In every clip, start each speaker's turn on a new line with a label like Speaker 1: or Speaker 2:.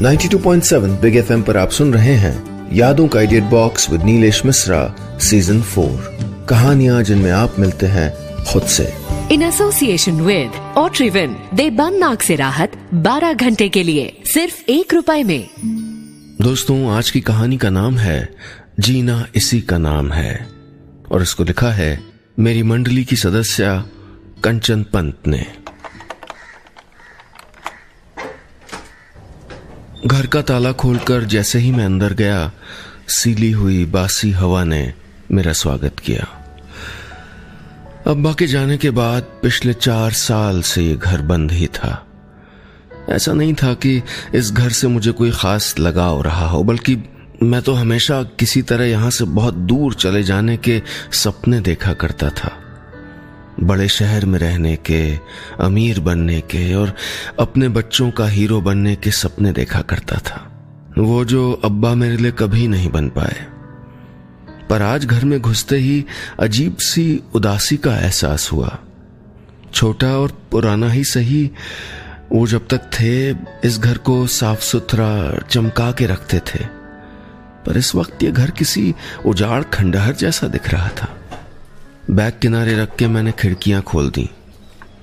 Speaker 1: 92.7 big FM पर आप सुन रहे हैं यादों का idiot box with Nilesh Mishra season four कहानियाँ जिनमें आप मिलते हैं खुद से।
Speaker 2: इन एसोसिएशन विद ओट्रीविन देबन नाक से राहत 12 घंटे के लिए सिर्फ़ एक रुपए में।
Speaker 1: दोस्तों आज की कहानी का नाम है जीना इसी का नाम है। और इसको लिखा है मेरी मंडली की सदस्य कंचन पंत ने। घर का ताला खोलकर जैसे ही मैं अंदर गया, सीली हुई बासी हवा ने मेरा स्वागत किया। अब्बा के जाने के बाद पिछले चार साल से ये घर बंद ही था। ऐसा नहीं था कि इस घर से मुझे कोई खास लगाव रहा हो, बल्कि मैं तो हमेशा किसी तरह यहाँ से बहुत दूर चले जाने के सपने देखा करता था। बड़े शहर में रहने के, अमीर बनने के और अपने बच्चों का हीरो बनने के सपने देखा करता था। वो जो अब्बा मेरे लिए कभी नहीं बन पाए। पर आज घर में घुसते ही अजीब सी उदासी का एहसास हुआ। छोटा और पुराना ही सही, वो जब तक थे, इस घर को साफ़ सुथरा चमका के रखते थे। पर इस वक्त ये घर किसी उजाड़ खंडहर जैसा दिख रहा था। बैग किनारे रख के मैंने खिड़कियाँ खोल दी।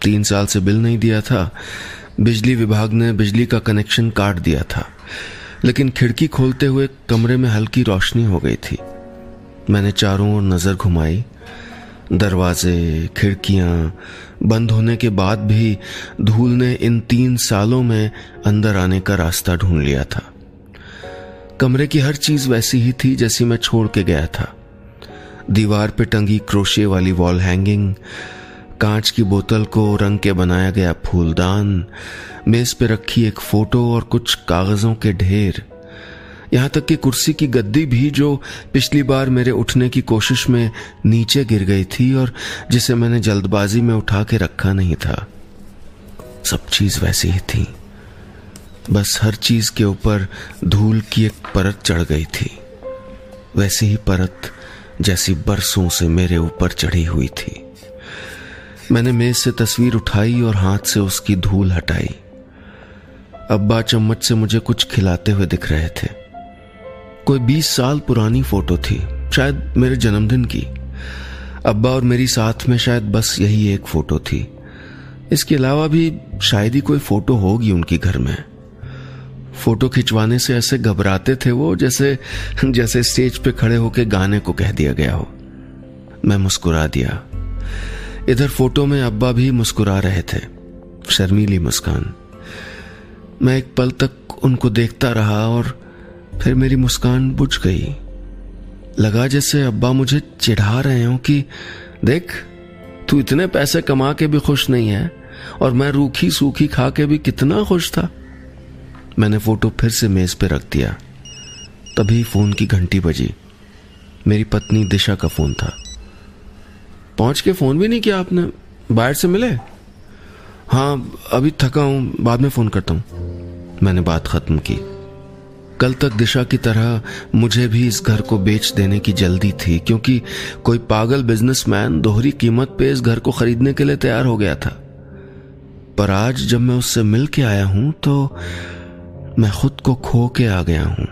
Speaker 1: तीन साल से बिल नहीं दिया था। बिजली विभाग ने बिजली का कनेक्शन काट दिया था। लेकिन खिड़की खोलते हुए कमरे में हल्की रोशनी हो गई थी। मैंने चारों ओर नज़र घुमाई। दरवाजे, खिड़कियाँ, बंद होने के बाद भी धूल ने इन तीन सालों में अंदर आने का रास्ता ढूंढ लिया था। कमरे की हर चीज़ वैसी ही थी जैसी मैं छोड़ के गया था। दीवार पे टंगी क्रोशे वाली वॉल हैंगिंग, कांच की बोतल को रंग के बनाया गया फूलदान, मेज पे रखी एक फ़ोटो और कुछ कागजों के ढेर। यहाँ तक कि कुर्सी की गद्दी भी जो पिछली बार मेरे उठने की कोशिश में नीचे गिर गई थी और जिसे मैंने जल्दबाजी में उठा के रखा नहीं था। सब चीज़ वैसी ही थी। बस हर चीज़ के ऊपर धूल की एक परत चढ़ गई थी। वैसी ही परत जैसी बरसों से मेरे ऊपर चढ़ी हुई थी। मैंने मेज से तस्वीर उठाई और हाथ से उसकी धूल हटाई। अब्बा चम्मच से मुझे कुछ खिलाते हुए दिख रहे थे। कोई बीस साल पुरानी फ़ोटो थी, शायद मेरे जन्मदिन की। अब्बा और मेरी साथ में शायद बस यही एक फ़ोटो थी। इसके अलावा भी शायद ही कोई फ़ोटो होगी उनकी घर में। फ़ोटो खिंचवाने से ऐसे घबराते थे वो जैसे जैसे स्टेज पे खड़े होकर गाने को कह दिया गया हो। मैं मुस्कुरा दिया। इधर फ़ोटो में अब्बा भी मुस्कुरा रहे थे। शर्मीली मुस्कान। मैं एक पल तक उनको देखता रहा और फिर मेरी मुस्कान बुझ गई। लगा जैसे अब्बा मुझे चिढ़ा रहे हो कि, देख, तू इतने पैसे कमा के भी खुश नहीं है और मैं रूखी सूखी खा के भी कितना खुश था। मैंने फ़ोटो फिर से मेज पे रख दिया। तभी फ़ोन की घंटी बजी। मेरी पत्नी दिशा का फ़ोन था। पहुँच के फ़ोन भी नहीं किया आपने? बाहर से मिले? हाँ अभी थका हूँ, बाद में फ़ोन करता हूँ। मैंने बात खत्म की। कल तक दिशा की तरह मुझे भी इस घर को बेच देने की जल्दी थी, क्योंकि कोई पागल बिजनेसमैन दोहरी कीमत पे इस घर को खरीदने के लिए तैयार हो गया था। पर आज जब मैं उससे मिल के आया हूँ तो मैं खुद को खो के आ गया हूँ।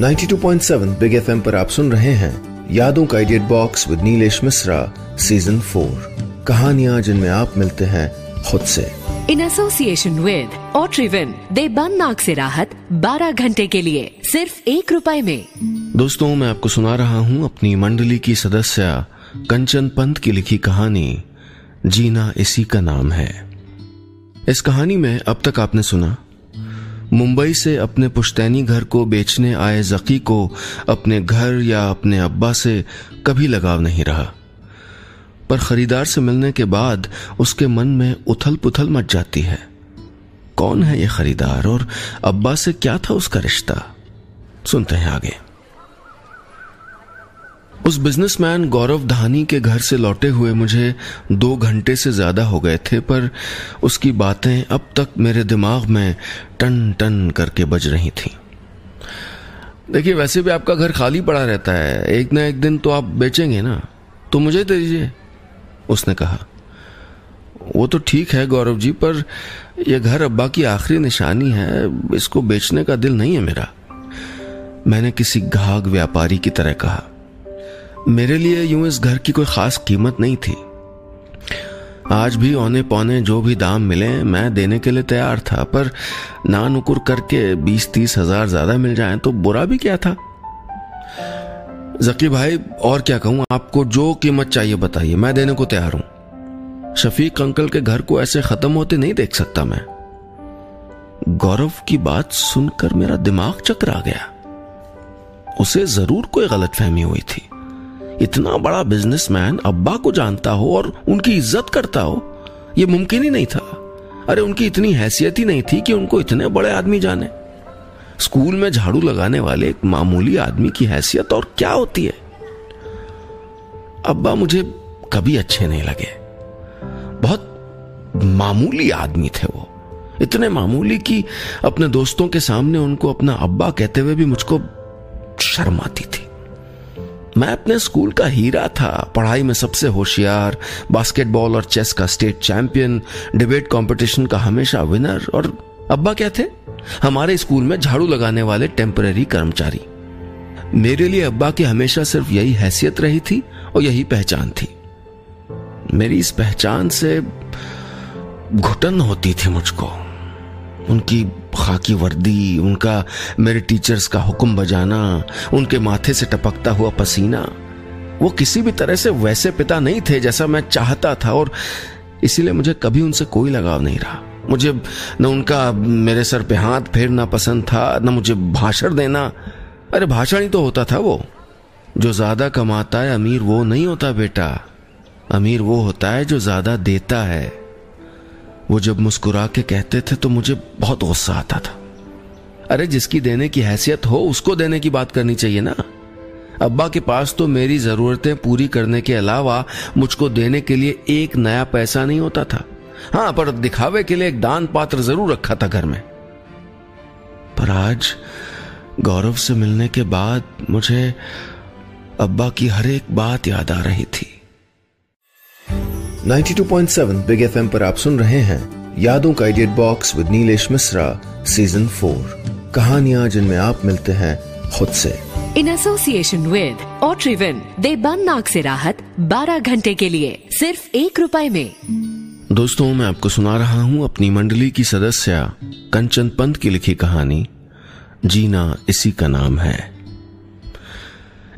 Speaker 1: 92.7 बिग एफएम पर आप सुन रहे हैं यादों का idiot box with Neelesh Misra season four कहानियाँ जिनमें आप मिलते हैं खुद से।
Speaker 2: इन एसोसिएशन विद ऑट्रीविन दे देबन नाक से राहत 12 घंटे के लिए सिर्फ़ एक रुपए में।
Speaker 1: दोस्तों मैं आपको सुना रहा हूँ अपनी मंडली की सदस्य कंचन पंत की लिखी कहानी जीना इसी का नाम है। इस कहानी में अब तक आपने सुना। मुंबई से अपने पुश्तैनी घर को बेचने आए जकी को अपने घर या अपने अब्बा से कभी लगाव नहीं रहा। पर खरीदार से मिलने के बाद उसके मन में उथल पुथल मच जाती है। कौन है ये खरीदार और अब्बा से क्या था उसका रिश्ता? सुनते हैं आगे। उस बिजनेसमैन गौरव धानी के घर से लौटे हुए मुझे दो घंटे से ज़्यादा हो गए थे, पर उसकी बातें अब तक मेरे दिमाग में टन टन करके बज रही थी। देखिए, वैसे भी आपका घर खाली पड़ा रहता है। एक ना एक दिन तो आप बेचेंगे ना। तो मुझे दे दीजिए, उसने कहा। वो तो ठीक है गौरव जी, पर यह घर अब्बा की आखिरी निशानी है। इसको बेचने का दिल नहीं है मेरा। मैंने किसी घाग व्यापारी की तरह कहा। मेरे लिए यूँ इस घर की कोई खास कीमत नहीं थी। आज भी औने पौने जो भी दाम मिले, मैं देने के लिए तैयार था, पर ना नुकुर करके बीस तीस हज़ार ज़्यादा मिल जाए तो बुरा भी क्या था? जकी भाई, और क्या कहूँ, आपको जो कीमत चाहिए बताइए, मैं देने को तैयार हूँ। शफीक अंकल के घर को ऐसे खत्म होते नहीं देख सकता मैं। गौरव की बात सुनकर मेरा दिमाग चकरा गया। उसे ज़रूर कोई गलतफहमी हुई थी। इतना बड़ा बिजनेसमैन अब्बा को जानता हो और उनकी इज़्ज़त करता हो यह मुमकिन ही नहीं था। अरे, उनकी इतनी हैसियत ही नहीं थी कि उनको इतने बड़े आदमी जाने। स्कूल में झाड़ू लगाने वाले एक मामूली आदमी की हैसियत और क्या होती है? अब्बा मुझे कभी अच्छे नहीं लगे। बहुत मामूली आदमी थे वो। इतने मामूली कि अपने दोस्तों के सामने उनको अपना अब्बा कहते हुए भी मुझको शर्म आती थी। मैं अपने स्कूल का हीरा था। पढ़ाई में सबसे होशियार, बास्केटबॉल और चेस का स्टेट चैंपियन, डिबेट कंपटीशन का हमेशा विनर और अब्बा क्या थे? हमारे स्कूल में झाड़ू लगाने वाले टेम्पररी कर्मचारी। मेरे लिए अब्बा की हमेशा सिर्फ़ यही हैसियत रही थी और यही पहचान थी। मेरी इस पहचान से घुटन होती थी मुझको। उनकी खाकी वर्दी, उनका, मेरे टीचर्स का हुक्म बजाना, उनके माथे से टपकता हुआ पसीना, वो किसी भी तरह से वैसे पिता नहीं थे जैसा मैं चाहता था और इसीलिए मुझे कभी उनसे कोई लगाव नहीं रहा। मुझे न उनका, मेरे सर पे हाथ फेरना पसंद था, न मुझे भाषण देना। अरे भाषण ही तो होता था वो। जो ज़्यादा कमाता है अमीर वो नहीं होता बेटा। अमीर वो होता है जो ज़्यादा देता है। वो जब मुस्कुरा के कहते थे तो मुझे बहुत गुस्सा आता था। अरे, जिसकी देने की हैसियत हो, उसको देने की बात करनी चाहिए ना। अब्बा के पास तो मेरी जरूरतें पूरी करने के अलावा मुझको देने के लिए एक नया पैसा नहीं होता था। हाँ पर दिखावे के लिए एक दान पात्र ज़रूर रखा था घर में। पर आज गौरव से मिलने के बाद मुझे अब्बा की हर एक बात याद आ रही थी।
Speaker 3: 92.7 बिग एफएम पर आप सुन रहे हैं यादों का idiot box with Nilesh Mishra season four कहानियाँ जिनमें आप मिलते हैं खुद से।
Speaker 2: इन एसोसिएशन विद ओट्रीविन देबन नाक से राहत 12 घंटे के लिए सिर्फ़ एक रुपए में।
Speaker 1: दोस्तों मैं आपको सुना रहा हूँ अपनी मंडली की सदस्य कंचन पंत की लिखी कहानी जीना इसी का नाम है।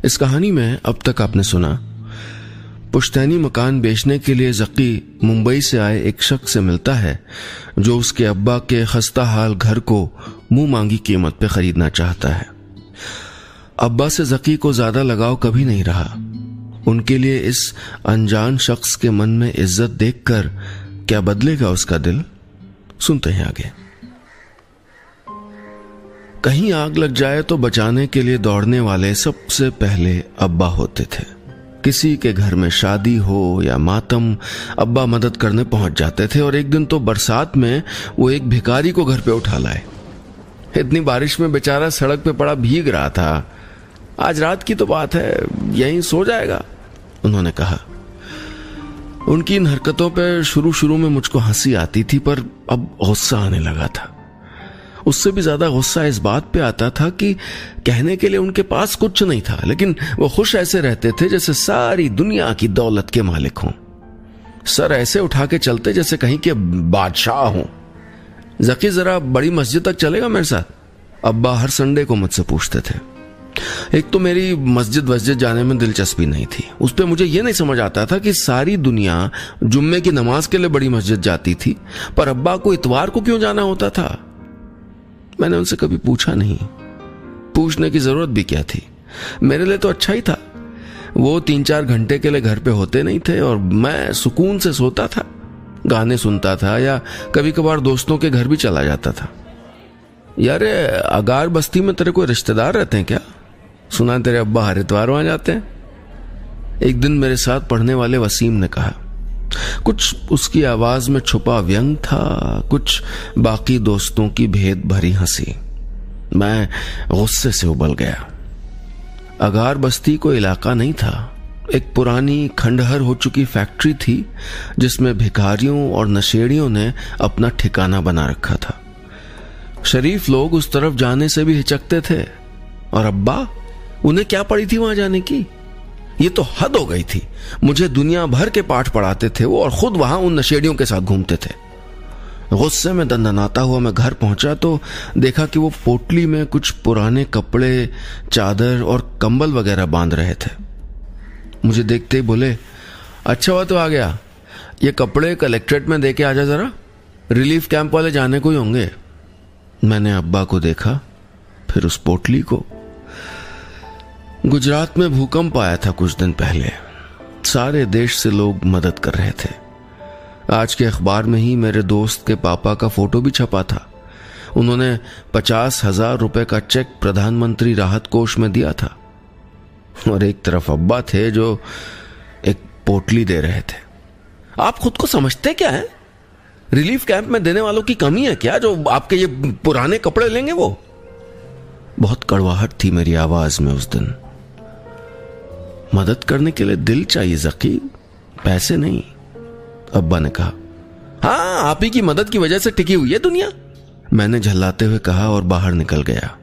Speaker 1: इस कहानी में अब तक आपने सुना पुश्तैनी मकान बेचने के लिए जकी मुंबई से आए एक शख्स से मिलता है, जो उसके अब्बा के खस्ता हाल घर को मुँह मांगी कीमत पे खरीदना चाहता है। अब्बा से जकी को ज़्यादा लगाव कभी नहीं रहा। उनके लिए इस अनजान शख्स के मन में इज़्ज़त देखकर क्या बदलेगा उसका दिल? सुनते हैं आगे। कहीं आग लग जाए तो बचाने के लिए दौड़ने वाले सबसे पहले अब्बा होते थे। किसी के घर में शादी हो या मातम अब्बा मदद करने पहुँच जाते थे और एक दिन तो बरसात में वो एक भिकारी को घर पे उठा लाए। इतनी बारिश में बेचारा सड़क पे पड़ा भीग रहा था। आज रात की तो बात है, यहीं सो जाएगा, उन्होंने कहा। उनकी इन हरकतों पर शुरू शुरू में मुझको हँसी आती थी, पर अब गुस्सा आने लगा था। उससे भी ज़्यादा गुस्सा इस बात पे आता था कि कहने के लिए उनके पास कुछ नहीं था, लेकिन वो खुश ऐसे रहते थे जैसे सारी दुनिया की दौलत के मालिक हों। सर ऐसे उठा के चलते जैसे कहीं के बादशाह हों। जकी जरा बड़ी मस्जिद तक चलेगा मेरे साथ? अब्बा हर संडे को मुझसे पूछते थे। एक तो मेरी मस्जिद वस्जिद जाने में दिलचस्पी नहीं थी। उस पर मुझे यह नहीं समझ आता था कि सारी दुनिया जुम्मे की नमाज़ के लिए बड़ी मस्जिद जाती थी, पर अब्बा को इतवार को क्यों जाना होता था? मैंने उनसे कभी पूछा नहीं। पूछने की ज़रूरत भी क्या थी? मेरे लिए तो अच्छा ही था। वो तीन चार घंटे के लिए घर पे होते नहीं थे और मैं सुकून से सोता था। गाने सुनता था या कभी कभार दोस्तों के घर भी चला जाता था। यार अगार बस्ती में तेरे कोई रिश्तेदार रहते हैं क्या? सुना तेरे अब्बा हरिद्वार वहाँ जाते हैं? एक दिन मेरे साथ पढ़ने वाले वसीम ने कहा कुछ उसकी आवाज़ में छुपा व्यंग था, कुछ बाकी दोस्तों की भेद भरी हँसी। मैं गुस्से से उबल गया। अगार बस्ती को इलाका नहीं था। एक पुरानी खंडहर हो चुकी फैक्ट्री थी, जिसमें भिखारियों और नशेड़ियों ने अपना ठिकाना बना रखा था। शरीफ लोग उस तरफ़ जाने से भी हिचकते थे। और अब्बा, उन्हें क्या पड़ी थी वहाँ जाने की? ये तो हद हो गई थी। मुझे दुनिया भर के पाठ पढ़ाते थे वो और खुद वहाँ उन नशेड़ियों के साथ घूमते थे। गुस्से में दंदनाता हुआ मैं घर पहुँचा तो देखा कि वो पोटली में कुछ पुराने कपड़े, चादर और कंबल वगैरह बाँध रहे थे। मुझे देखते ही बोले अच्छा हुआ तो आ गया। ये कपड़े कलेक्ट्रेट में दे के आ जा जरा। रिलीफ कैंप वाले जाने को ही होंगे। मैंने अब्बा को देखा, फिर उस पोटली को गुजरात में भूकंप आया था कुछ दिन पहले। सारे देश से लोग मदद कर रहे थे। आज के अखबार में ही मेरे दोस्त के पापा का फ़ोटो भी छपा था। उन्होंने पचास हज़ार रुपए का चेक प्रधानमंत्री राहत कोष में दिया था। और एक तरफ़ अब्बा थे जो एक पोटली दे रहे थे। आप खुद को समझते क्या है? रिलीफ कैंप में देने वालों की कमी है क्या? जो आपके ये पुराने कपड़े लेंगे वो? बहुत कड़वाहट थी मेरी आवाज़ में उस दिन। मदद करने के लिए दिल चाहिए जकी पैसे नहीं। अब्बा ने कहा हाँ आप ही की मदद की वजह से टिकी हुई है दुनिया। मैंने झल्लाते हुए कहा और बाहर निकल गया।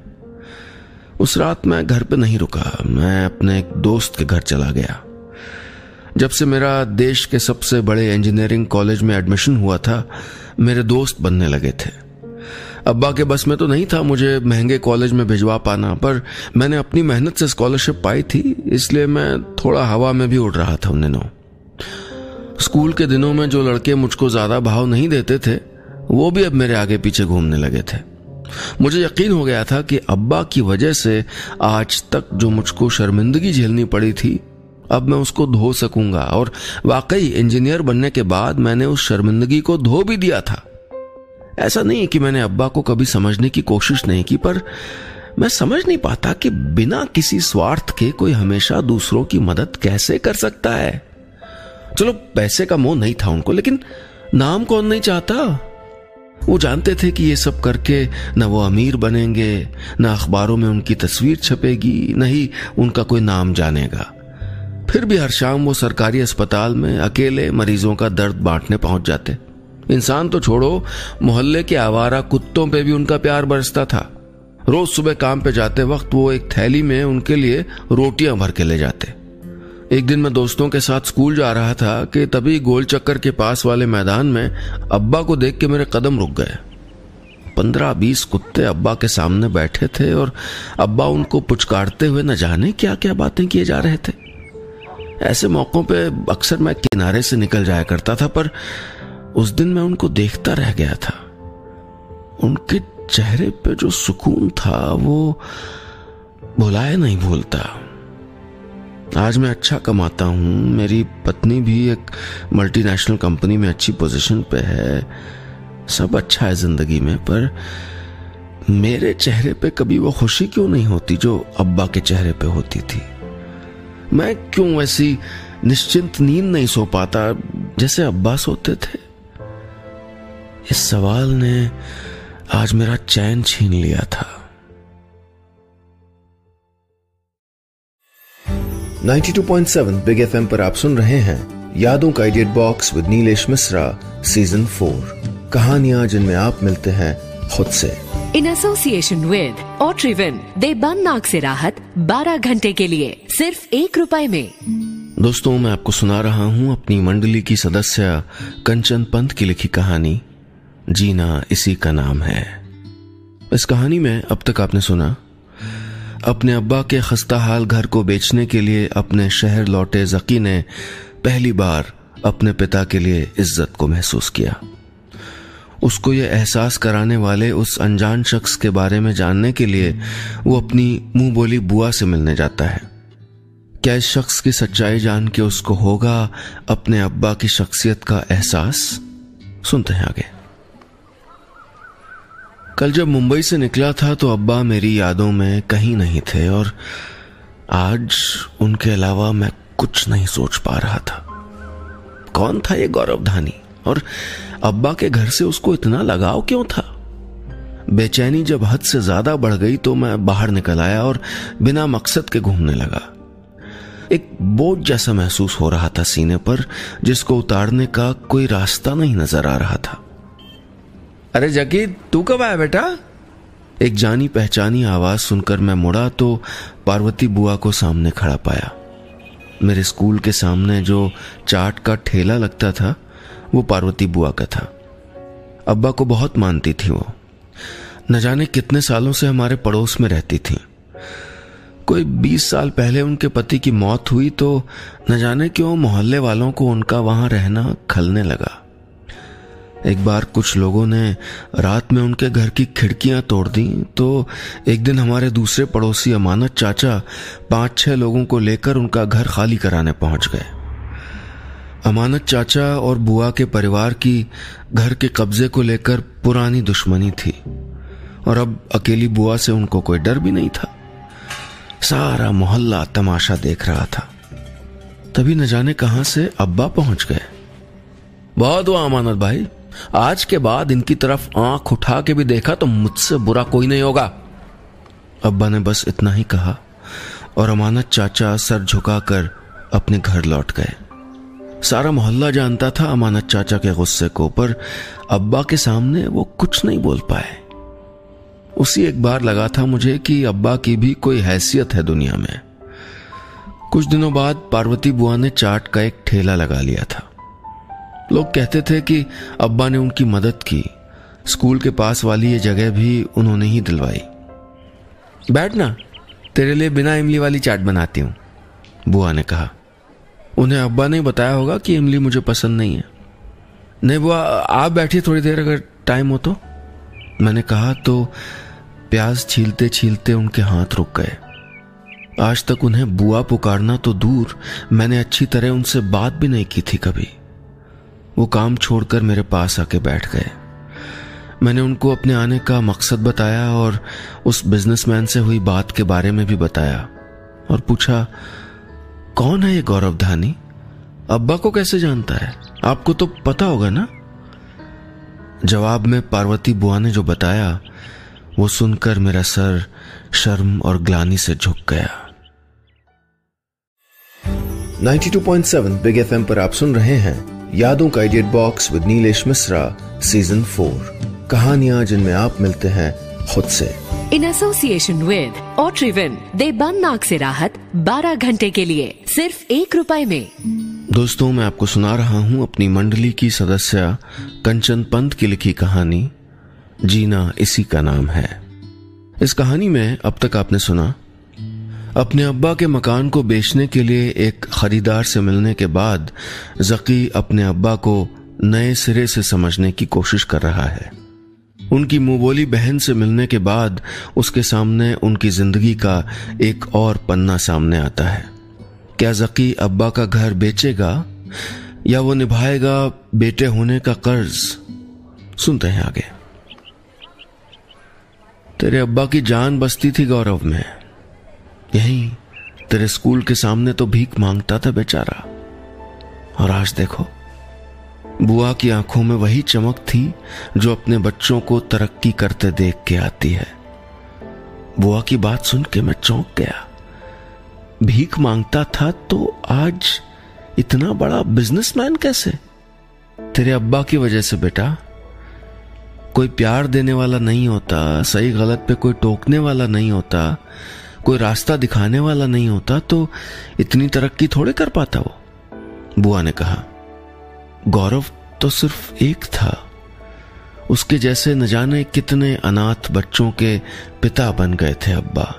Speaker 1: उस रात मैं घर पे नहीं रुका। मैं अपने एक दोस्त के घर चला गया। जब से मेरा देश के सबसे बड़े इंजीनियरिंग कॉलेज में एडमिशन हुआ था, मेरे दोस्त बनने लगे थे। अब्बा के बस में तो नहीं था मुझे महँगे कॉलेज में भिजवा पाना, पर मैंने अपनी मेहनत से स्कॉलरशिप पाई थी, इसलिए मैं थोड़ा हवा में भी उड़ रहा था उन दिनों। स्कूल के दिनों में जो लड़के मुझको ज़्यादा भाव नहीं देते थे, वो भी अब मेरे आगे पीछे घूमने लगे थे। मुझे यकीन हो गया था कि अब्बा की वजह से आज तक जो मुझको शर्मिंदगी झेलनी पड़ी थी, अब मैं उसको धो सकूँगा, और वाकई इंजीनियर बनने के बाद मैंने उस शर्मिंदगी को धो भी दिया था। ऐसा नहीं है कि मैंने अब्बा को कभी समझने की कोशिश नहीं की, पर मैं समझ नहीं पाता कि बिना किसी स्वार्थ के कोई हमेशा दूसरों की मदद कैसे कर सकता है। चलो, पैसे का मोह नहीं था उनको, लेकिन नाम कौन नहीं चाहता? वो जानते थे कि ये सब करके न वो अमीर बनेंगे, न अखबारों में उनकी तस्वीर छपेगी, न ही उनका कोई नाम जानेगा। फिर भी हर शाम वो सरकारी अस्पताल में अकेले मरीजों का दर्द बांटने पहुँच जाते। इंसान तो छोड़ो, मोहल्ले के आवारा कुत्तों पे भी उनका प्यार बरसता था। रोज सुबह काम पे जाते वक्त वो एक थैली में उनके लिए रोटियाँ भर के ले जाते। एक दिन मैं दोस्तों के साथ स्कूल जा रहा था कि तभी गोल चक्कर के पास वाले मैदान में अब्बा को देख के मेरे कदम रुक गए। पंद्रह बीस कुत्ते अब्बा के सामने बैठे थे और अब्बा उनको पुचकारते हुए न जाने क्या क्या बातें किए जा रहे थे। ऐसे मौकों पे अक्सर मैं किनारे से निकल जाया करता था, पर उस दिन मैं उनको देखता रह गया था। उनके चेहरे पे जो सुकून था, वो भुलाए नहीं भूलता। आज मैं अच्छा कमाता हूँ। मेरी पत्नी भी एक मल्टीनेशनल कंपनी में अच्छी पोजीशन पे है। सब अच्छा है ज़िंदगी में, पर मेरे चेहरे पे कभी वो खुशी क्यों नहीं होती जो अब्बा के चेहरे पे होती थी? मैं क्यों ऐसी निश्चिंत नींद नहीं सो पाता जैसे अब्बा सोते थे? इस सवाल ने आज मेरा चैन छीन लिया था।
Speaker 3: 92.7 बिग एफएम पर आप सुन रहे हैं यादों का idiot box with Nilesh Mishra season four कहानियाँ जिनमें आप मिलते हैं खुद से।
Speaker 2: इन एसोसिएशन विद ओट्रीविन देबन नाक से राहत 12 घंटे के लिए सिर्फ़ एक रुपए में।
Speaker 1: दोस्तों मैं आपको सुना रहा हूँ अपनी मंडली की सदस्य कंचन पंत की लिखी कहानी। जीना इसी का नाम है। इस कहानी में अब तक आपने सुना, अपने अब्बा के खस्ता हाल घर को बेचने के लिए अपने शहर लौटे जकी ने पहली बार अपने पिता के लिए इज़्ज़त को महसूस किया। उसको यह एहसास कराने वाले उस अनजान शख्स के बारे में जानने के लिए वो अपनी मुँह बोली बुआ से मिलने जाता है। क्या इस शख्स की सच्चाई जान के उसको होगा अपने अब्बा की शख्सियत का एहसास? सुनते हैं आगे। कल जब मुंबई से निकला था तो अब्बा मेरी यादों में कहीं नहीं थे और आज उनके अलावा मैं कुछ नहीं सोच पा रहा था। कौन था ये गौरव धानी? और अब्बा के घर से उसको इतना लगाव क्यों था? बेचैनी जब हद से ज़्यादा बढ़ गई तो मैं बाहर निकल आया और बिना मकसद के घूमने लगा। एक बोझ जैसा महसूस हो रहा था सीने पर, जिसको उतारने का कोई रास्ता नहीं नज़र आ रहा था। अरे जकी, तू कब आया बेटा? एक जानी पहचानी आवाज़ सुनकर मैं मुड़ा तो पार्वती बुआ को सामने खड़ा पाया। मेरे स्कूल के सामने जो चाट का ठेला लगता था, वो पार्वती बुआ का था। अब्बा को बहुत मानती थी वो। न जाने कितने सालों से हमारे पड़ोस में रहती थी। कोई बीस साल पहले उनके पति की मौत हुई तो न जाने क्यों मोहल्ले वालों को उनका वहाँ रहना खलने लगा। एक बार कुछ लोगों ने रात में उनके घर की खिड़कियाँ तोड़ दी तो एक दिन हमारे दूसरे पड़ोसी अमानत चाचा पाँच छह लोगों को लेकर उनका घर खाली कराने पहुँच गए। अमानत चाचा और बुआ के परिवार की घर के कब्जे को लेकर पुरानी दुश्मनी थी, और अब अकेली बुआ से उनको कोई डर भी नहीं था। सारा मोहल्ला तमाशा देख रहा था। तभी न जाने कहाँ से अब्बा पहुँच गए। बहुत हुआ अमानत भाई। आज के बाद इनकी तरफ़ आँख उठा के भी देखा तो मुझसे बुरा कोई नहीं होगा। अब्बा ने बस इतना ही कहा और अमानत चाचा सर झुकाकर अपने घर लौट गए। सारा मोहल्ला जानता था अमानत चाचा के गुस्से को, पर अब्बा के सामने वो कुछ नहीं बोल पाए। उसी एक बार लगा था मुझे कि अब्बा की भी कोई हैसियत है दुनिया में। कुछ दिनों बाद पार्वती बुआ ने चाट का एक ठेला लगा लिया था। लोग कहते थे कि अब्बा ने उनकी मदद की। स्कूल के पास वाली ये जगह भी उन्होंने ही दिलवाई। बैठ ना तेरे लिए बिना इमली वाली चाट बनाती हूँ, बुआ ने कहा। उन्हें अब्बा ने बताया होगा कि इमली मुझे पसंद नहीं है। नहीं बुआ, आप बैठिए थोड़ी देर अगर टाइम हो तो। मैंने कहा तो प्याज छीलते छीलते उनके हाथ रुक गए। आज तक उन्हें बुआ पुकारना तो दूर, मैंने अच्छी तरह उनसे बात भी नहीं की थी कभी। वो काम छोड़कर मेरे पास आके बैठ गए। मैंने उनको अपने आने का मकसद बताया और उस बिजनेसमैन से हुई बात के बारे में भी बताया और पूछा, कौन है ये गौरव धानी? अब्बा को कैसे जानता है? आपको तो पता होगा ना? जवाब में पार्वती बुआ ने जो बताया, वो सुनकर मेरा सर शर्म और ग्लानी से झुक गया।
Speaker 3: 92.7 बिग एफएम पर आप सुन रहे हैं यादों का idiot box with Nilesh Mishra season four कहानियाँ जिनमें आप मिलते हैं खुद से।
Speaker 2: इन एसोसिएशन विद ओट्रीविन देबन नाक से राहत 12 घंटे के लिए सिर्फ़ एक रुपए में।
Speaker 1: दोस्तों मैं आपको सुना रहा हूँ अपनी मंडली की सदस्य कंचन पंत की लिखी कहानी जीना इसी का नाम है। इस कहानी में अब तक आपने सुना अपने अब्बा के मकान को बेचने के लिए एक खरीदार से मिलने के बाद, जकी अपने अब्बा को नए सिरे से समझने की कोशिश कर रहा है। उनकी मुंहबोली बहन से मिलने के बाद, उसके सामने उनकी ज़िंदगी का एक और पन्ना सामने आता है। क्या जकी अब्बा का घर बेचेगा, या वो निभाएगा बेटे होने का कर्ज? सुनते हैं आगे। तेरे अब्बा की जान बसती थी गौरव में। यही, तेरे स्कूल के सामने तो भीख माँगता था बेचारा। और आज देखो, बुआ की आँखों में वही चमक थी जो अपने बच्चों को तरक्की करते देख के आती है। बुआ की बात सुन के मैं चौंक गया। भीख माँगता था तो आज इतना बड़ा बिजनेसमैन कैसे? तेरे अब्बा की वजह से बेटा। कोई प्यार देने वाला नहीं होता, सही गलत पे कोई टोकने वाला नहीं होता। कोई रास्ता दिखाने वाला नहीं होता तो इतनी तरक्की थोड़े कर पाता वो। बुआ ने कहा, गौरव तो सिर्फ़ एक था। उसके जैसे न जाने कितने अनाथ बच्चों के पिता बन गए थे अब्बा।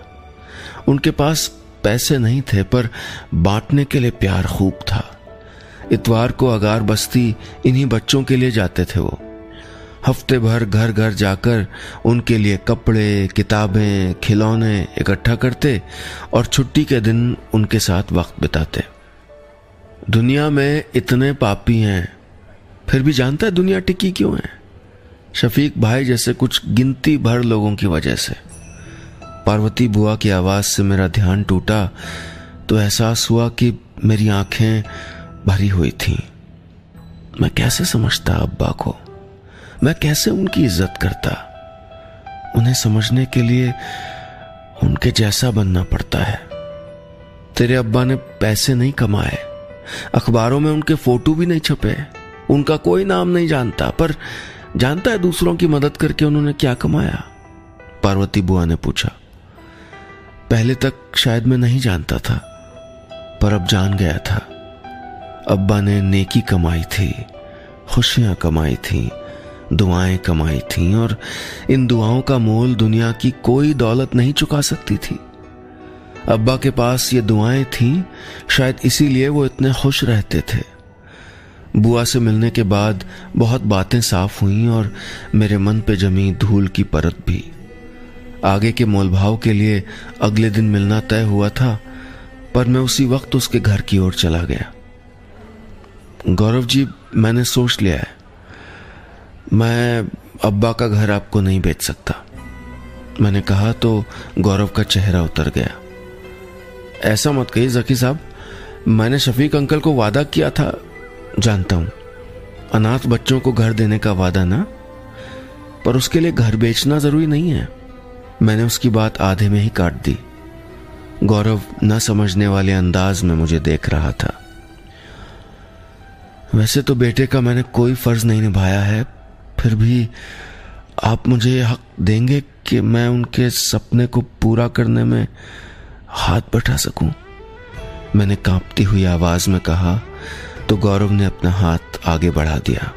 Speaker 1: उनके पास पैसे नहीं थे, पर बांटने के लिए प्यार खूब था। इतवार को अगार बस्ती इन्हीं बच्चों के लिए जाते थे वो। हफ़्ते भर घर घर जाकर उनके लिए कपड़े, किताबें, खिलौने इकट्ठा करते और छुट्टी के दिन उनके साथ वक्त बिताते। दुनिया में इतने पापी हैं, फिर भी जानता है दुनिया टिकी क्यों है? शफीक भाई जैसे कुछ गिनती भर लोगों की वजह से। पार्वती बुआ की आवाज़ से मेरा ध्यान टूटा तो एहसास हुआ कि मेरी आँखें भरी हुई थीं। मैं कैसे समझता अब्बा को? मैं कैसे उनकी इज़्ज़त करता? उन्हें समझने के लिए उनके जैसा बनना पड़ता है। तेरे अब्बा ने पैसे नहीं कमाए। अखबारों में उनके फ़ोटो भी नहीं छपे। उनका कोई नाम नहीं जानता, पर जानता है दूसरों की मदद करके उन्होंने क्या कमाया? पार्वती बुआ ने पूछा। पहले तक शायद मैं नहीं जानता था, पर अब जान गया था। अब्बा ने नेकी कमाई थी, खुशियाँ कमाई थी दुआएँ कमाई थी और इन दुआओं का मोल दुनिया की कोई दौलत नहीं चुका सकती थी। अब्बा के पास ये दुआएँ थीं, शायद इसीलिए वो इतने खुश रहते थे। बुआ से मिलने के बाद बहुत बातें साफ़ हुई और मेरे मन पे जमी धूल की परत भी। आगे के मोलभाव के लिए अगले दिन मिलना तय हुआ था, पर मैं उसी वक्त उसके घर की ओर चला गया। गौरव जी, मैंने सोच लिया है। मैं अब्बा का घर आपको नहीं बेच सकता। मैंने कहा तो गौरव का चेहरा उतर गया। ऐसा मत कहिए जकी साहब, मैंने शफीक अंकल को वादा किया था। जानता हूँ, अनाथ बच्चों को घर देने का वादा ना, पर उसके लिए घर बेचना ज़रूरी नहीं है। मैंने उसकी बात आधे में ही काट दी। गौरव न समझने वाले अंदाज में मुझे देख रहा था। वैसे तो बेटे का मैंने कोई फ़र्ज़ नहीं निभाया है फिर भी आप मुझे हक देंगे कि मैं उनके सपने को पूरा करने में हाथ बैठा सकूँ? मैंने कांपती हुई आवाज़ में कहा तो गौरव ने अपना हाथ आगे बढ़ा दिया।